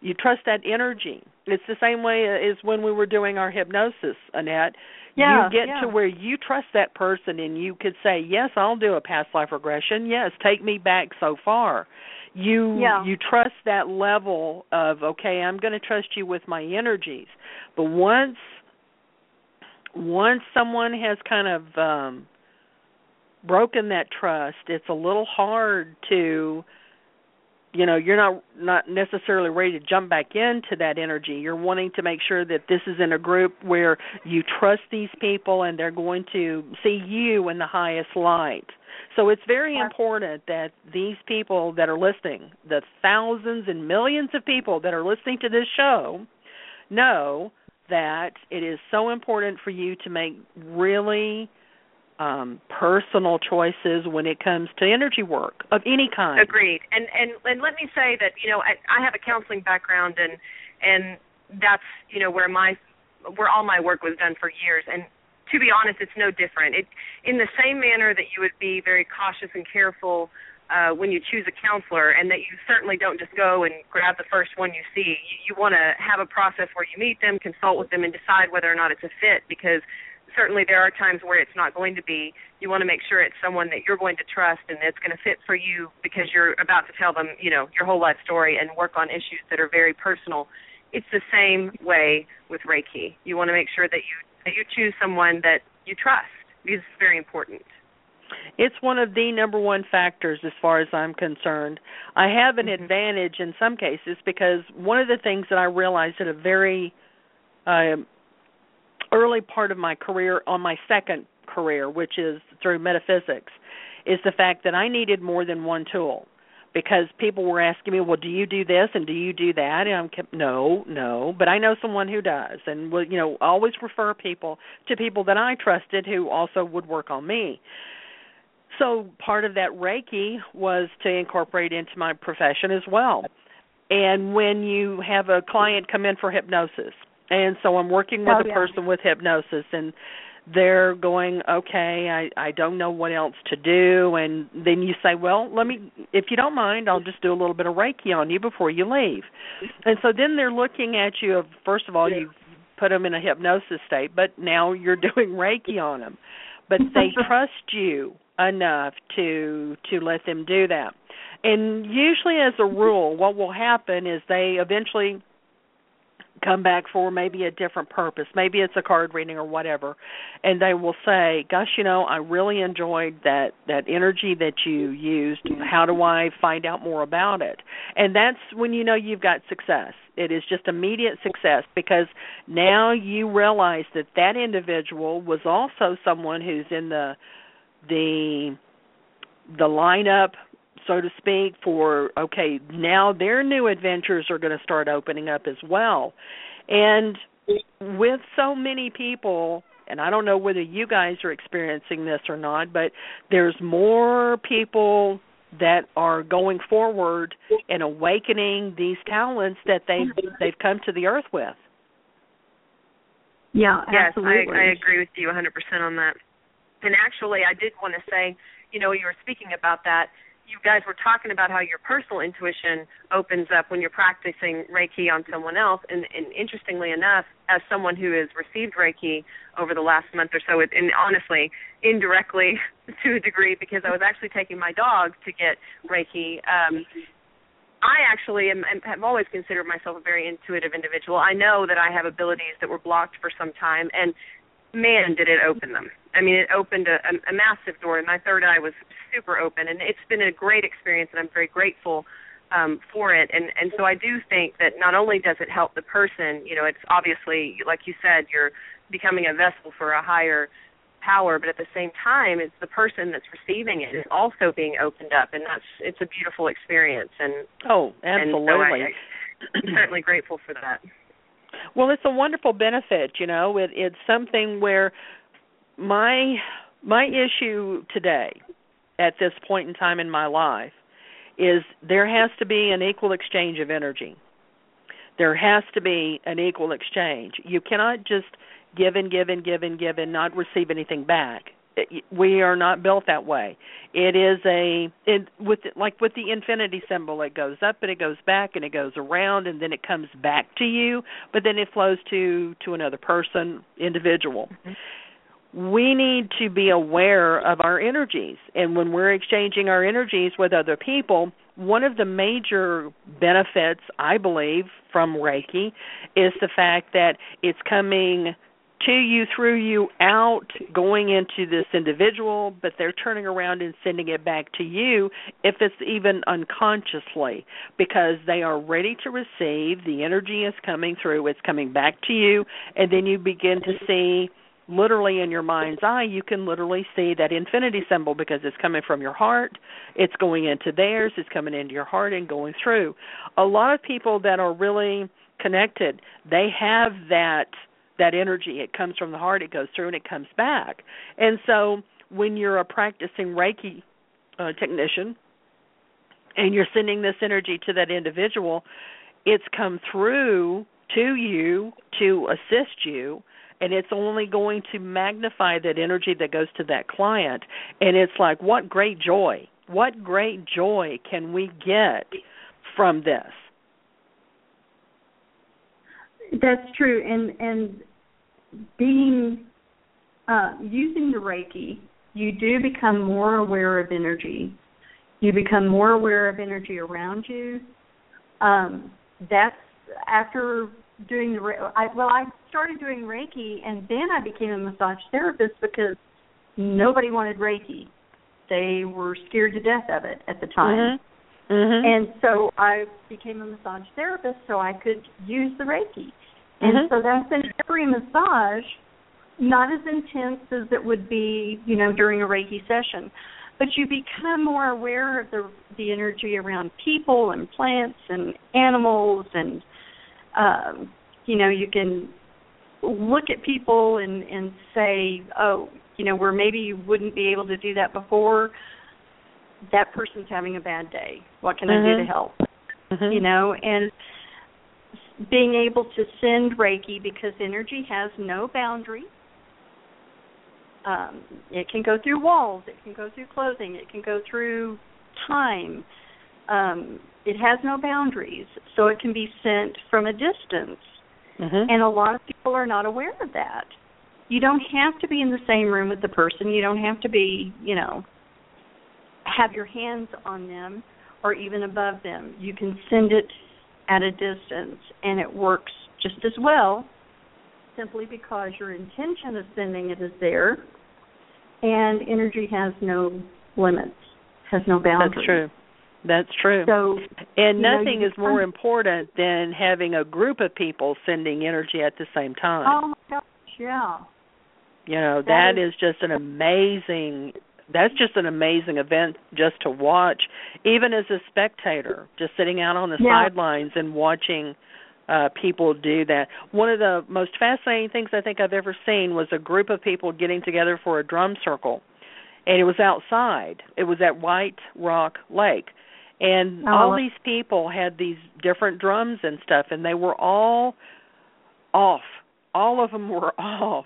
you trust that energy. It's the same way as when we were doing our hypnosis, Annette. Yeah, you get yeah. to where you trust that person and you could say, "Yes, I'll do a past life regression. Yes, take me back so far." You Yeah. you trust that level of, "Okay, I'm going to trust you with my energies." But once once someone has kind of um broken that trust, it's a little hard to you know you're not not necessarily ready to jump back into that energy. You're wanting to make sure that this is in a group where you trust these people and they're going to see you in the highest light. So it's very important that these people that are listening the thousands and millions of people that are listening to this show know that it is so important for you to make really um personal choices when it comes to energy work of any kind Agreed. And and and let me say that you know I, I have a counseling background and and that's you know where my where all my work was done for years and to be honest it's no different. It in the same manner that you would be very cautious and careful uh when you choose a counselor and that you certainly don't just go and grab the first one you see. You, you want to have a process where you meet them, consult with them and decide whether or not it's a fit because certainly there are times where it's not going to be. You want to make sure it's someone that you're going to trust and that's going to fit for you because you're about to tell them, you know, your whole life story and work on issues that are very personal. It's the same way with Reiki. You want to make sure that you that you choose someone that you trust. Because it's very important. It's one of the number one factors as far as I'm concerned. I have an Mhm. advantage in some cases because one of the things that I realized at a very um early part of my career on my second career, which is through metaphysics, is the fact that I needed more than one tool. Because people were asking me, "Well, do you do this and do you do that?" And I'm kept, "No, no, but I know someone who does." And will, you know, always refer people to people that I trusted who also would work on me. So part of that Reiki was to incorporate into my profession as well. And when you have a client come in for hypnosis, and so I'm working with Oh, a yeah. person with hypnosis and they're going, Okay, I, I don't know what else to do and then you say, Well, let me if you don't mind, I'll just do a little bit of Reiki on you before you leave. And so then they're looking at you of first of all you've put them in a hypnosis state, but now you're [laughs] doing Reiki on them. but they [laughs] trust you enough to to let them do that. And usually as a rule what will happen is they eventually come back for maybe a different purpose. Maybe it's a card reading or whatever. And they will say, "Gosh, you know, I really enjoyed that that energy that you used. How do I find out more about it?" And that's when you know you've got success. It is just immediate success because now you realize that that individual was also someone who's in the the the lineup so to speak, for okay, now their new adventures are going to start opening up as well. And with so many people, and I don't know whether you guys are experiencing this or not, but there's more people that are going forward and awakening these talents that they they've come to the earth with. Yeah, yes, absolutely. I, I agree with you 100% on that. And actually, I did want to say, you know, you were speaking about that you guys were talking about how your personal intuition opens up when you're practicing Reiki on someone else. And, and interestingly enough, as someone who has received Reiki over the last month or so, and honestly, indirectly [laughs] to a degree, because I was actually taking my dog to get Reiki. Um, I actually am, am, have always considered myself a very intuitive individual. I know that I have abilities that were blocked for some time, and man, did it open them. I mean, it opened a, a, a massive door, and my third eye was super open, and it's been a great experience, and I'm very grateful um, for it. And and so I do think that not only does it help the person, you know, it's obviously like you said, you're becoming a vessel for a higher power, but at the same time, it's the person that's receiving it is also being opened up, and that's it's a beautiful experience. And oh, absolutely. And so I, I'm certainly grateful for that. Well, it's a wonderful benefit, you know. It, it's something where my my issue today at this point in time in my life is there has to be an equal exchange of energy. There has to be an equal exchange. You cannot just give and give and give and give and not receive anything back we are not built that way. It is a it, with like with the infinity symbol, it goes up and it goes back and it goes around and then it comes back to you, but then it flows to to another person, individual. Mm-hmm. We need to be aware of our energies, and when we're exchanging our energies with other people, one of the major benefits, I believe, from Reiki is the fact that it's coming to you, through you, out, going into this individual, but they're turning around and sending it back to you if it's even unconsciously because they are ready to receive. The energy is coming through, it's coming back to you, and then you begin to see literally in your mind's eye you can literally see that infinity symbol because it's coming from your heart. It's going into theirs. It's coming into your heart and going through. A lot of people that are really connected they have that that energy. It comes from the heart, it goes through, and it comes back. And so when you're a practicing Reiki uh, technician and you're sending this energy to that individual, it's come through to you to assist you and it's only going to magnify that energy that goes to that client and it's like what great joy what great joy can we get from this that's true, and and being uh, using the Reiki, you do become more aware of energy. You become more aware of energy around you. Um, that's after doing the I, well, I started doing Reiki, and then I became a massage therapist because nobody wanted Reiki. They were scared to death of it at the time. Mm-hmm. Mm-hmm. And so I became a massage therapist so I could use the Reiki. And mm-hmm. so that's in every massage, not as intense as it would be, you know, during a Reiki session. But you become more aware of the the energy around people and plants and animals and um you know, you can look at people and and say, "Oh, you know, where maybe you wouldn't be able to do that before, that person's having a bad day. What can mm-hmm. I do to mm-hmm. help?" Mm-hmm. You know, and being able to send Reiki because energy has no boundary. Um, it can go through walls, it can go through clothing, it can go through time. Um, it has no boundaries, so it can be sent from a distance. Mm-hmm. And a lot of people are not aware of that. you don't have to be in the same room with the person. You don't have to be, you know, have your hands on them or even above them. You can send it at a distance and it works just as well simply because your intention of sending it is there and energy has no limits, has no boundaries. That's true. That's true. So, and nothing know, is more important than having a group of people sending energy at the same time. Oh my gosh, yeah. You know, that, that is, is just an amazing that's just an amazing event just to watch even as a spectator just sitting out on the yeah. sidelines and watching uh people do that one of the most fascinating things i think i've ever seen was a group of people getting together for a drum circle and it was outside it was at white rock lake and oh. all these people had these different drums and stuff and they were all off. All of them were [laughs] off.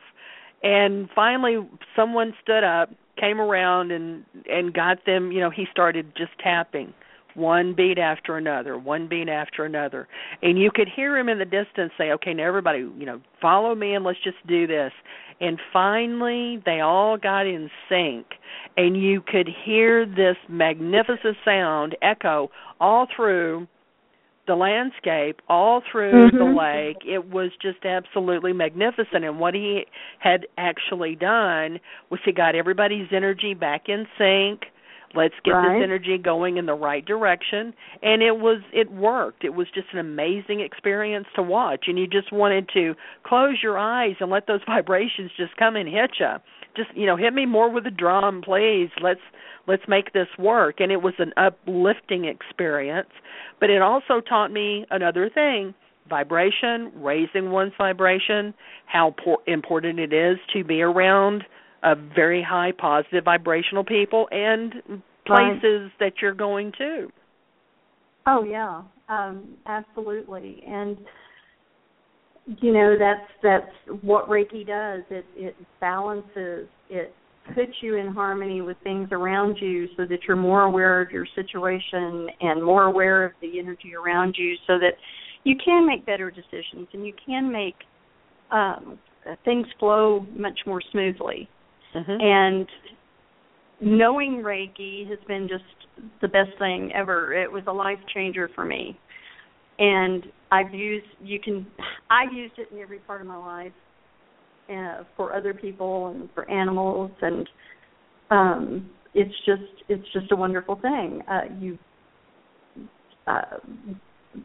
And finally someone stood up came around and and got them you know he started just tapping one beat after another one beat after another and you could hear him in the distance say okay now everybody you know follow me and let's just do this and finally they all got in sync and you could hear this magnificent sound echo all through the landscape all through mm-hmm. the lake. It was just absolutely magnificent. And what he had actually done was he got everybody's energy back in sync. Let's get right. this energy going in the right direction. And it was it worked. It was just an amazing experience to watch. And you just wanted to close your eyes and let those [laughs] vibrations just come and hit you. Just you know, hit me more with the drum, please. Let's let's make this work and it was an uplifting experience but it also taught me another thing vibration raising one's vibration how por- important it is to be around a very high positive vibrational people and places that you're going to. Oh yeah. Um absolutely. And you know that's that's what reiki does. It it balances it puts you in harmony with things around you so that you're more aware of your situation and more aware of the energy around you so that you can make better decisions and you can make um, things flow much more smoothly. Mm-hmm. And knowing Reiki has been just the best thing ever. It was a life changer for me. And I've used you can I've used it in every part of my life uh, for other people and for animals and um it's just it's just a wonderful thing uh you uh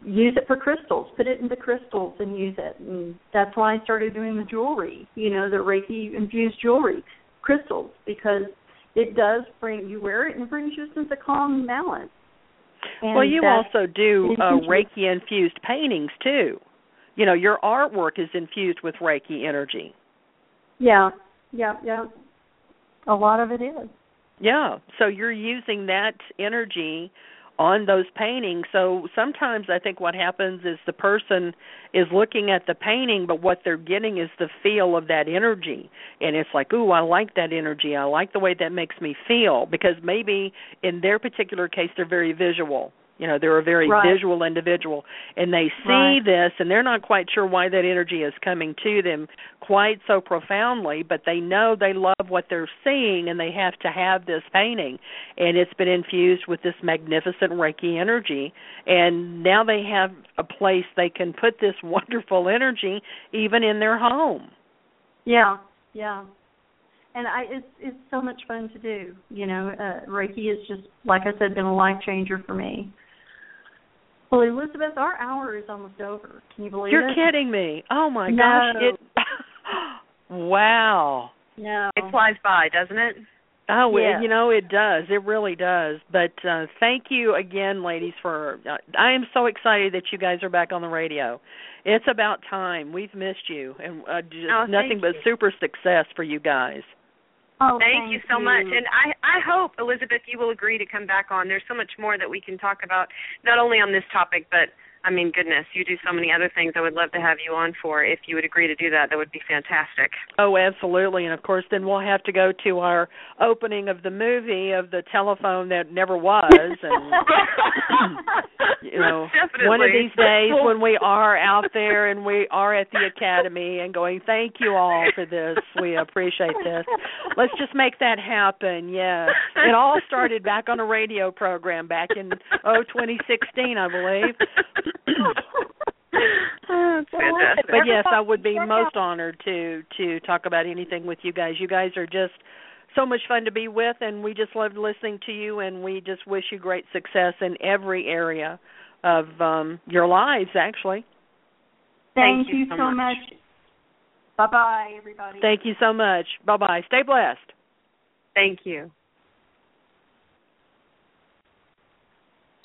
use it for crystals put it into crystals and use it and that's why i started doing the jewelry you know the reiki infused jewelry crystals because it does bring you wear it and it brings you a sense of calm and balance and well you also do uh, reiki infused. infused paintings too you know your artwork is infused with reiki energy yeah, yeah, yeah. A lot of it is. Yeah, so you're using that energy on those paintings. So sometimes I think what happens is the person is looking at the painting, but what they're getting is the feel of that energy. And it's like, ooh, I like that energy. I like the way that makes me feel. Because maybe in their particular case, they're very visual. You know, they're a very right. visual individual and they see right. this and they're not quite sure why that energy is coming to them quite so profoundly, but they know they love what they're seeing and they have to have this painting. And it's been infused with this magnificent Reiki energy. And now they have a place they can put this [laughs] wonderful energy even in their home. Yeah, yeah and I it's it's so much fun to do. You know, uh Reiki has just like I said been a life changer for me. Well, Elizabeth, our hour is almost over. Can you believe it? You're kidding me. Oh my no. gosh. It [gasps] Wow. No. It flies by, doesn't it? Oh, yeah. it, you know it does. It really does. But uh thank you again, ladies, for. Uh, I am so excited that you guys are back on the radio. It's about time. We've missed you, and uh, just oh, nothing but you. super success for you guys. Oh, thank, thank you so much. And I I hope Elizabeth you will agree to come back on. There's so much more that we can talk about not only on this topic but I mean goodness, you do so many other things I would love to have you on for. If you would agree to do that, that would be fantastic. Oh, absolutely. And of course then we'll have to go to our opening of the movie of the telephone that never was and [laughs] you know Definitely. one of these days when we are out there and we are at the academy and going, thank you all for this. We appreciate this. Let's just make that happen. Yes. It all started back on a radio program back in oh 2016, I believe. Oh, fantastic. But yes, I would be most honored to to talk about anything with you guys. You guys are just so much fun to be with and we just loved listening to you and we just wish you great success in every area of um your lives actually. Thank, Thank you so so much. much. Bye bye, everybody. Thank you so much. Bye-bye. Stay blessed. Thank you.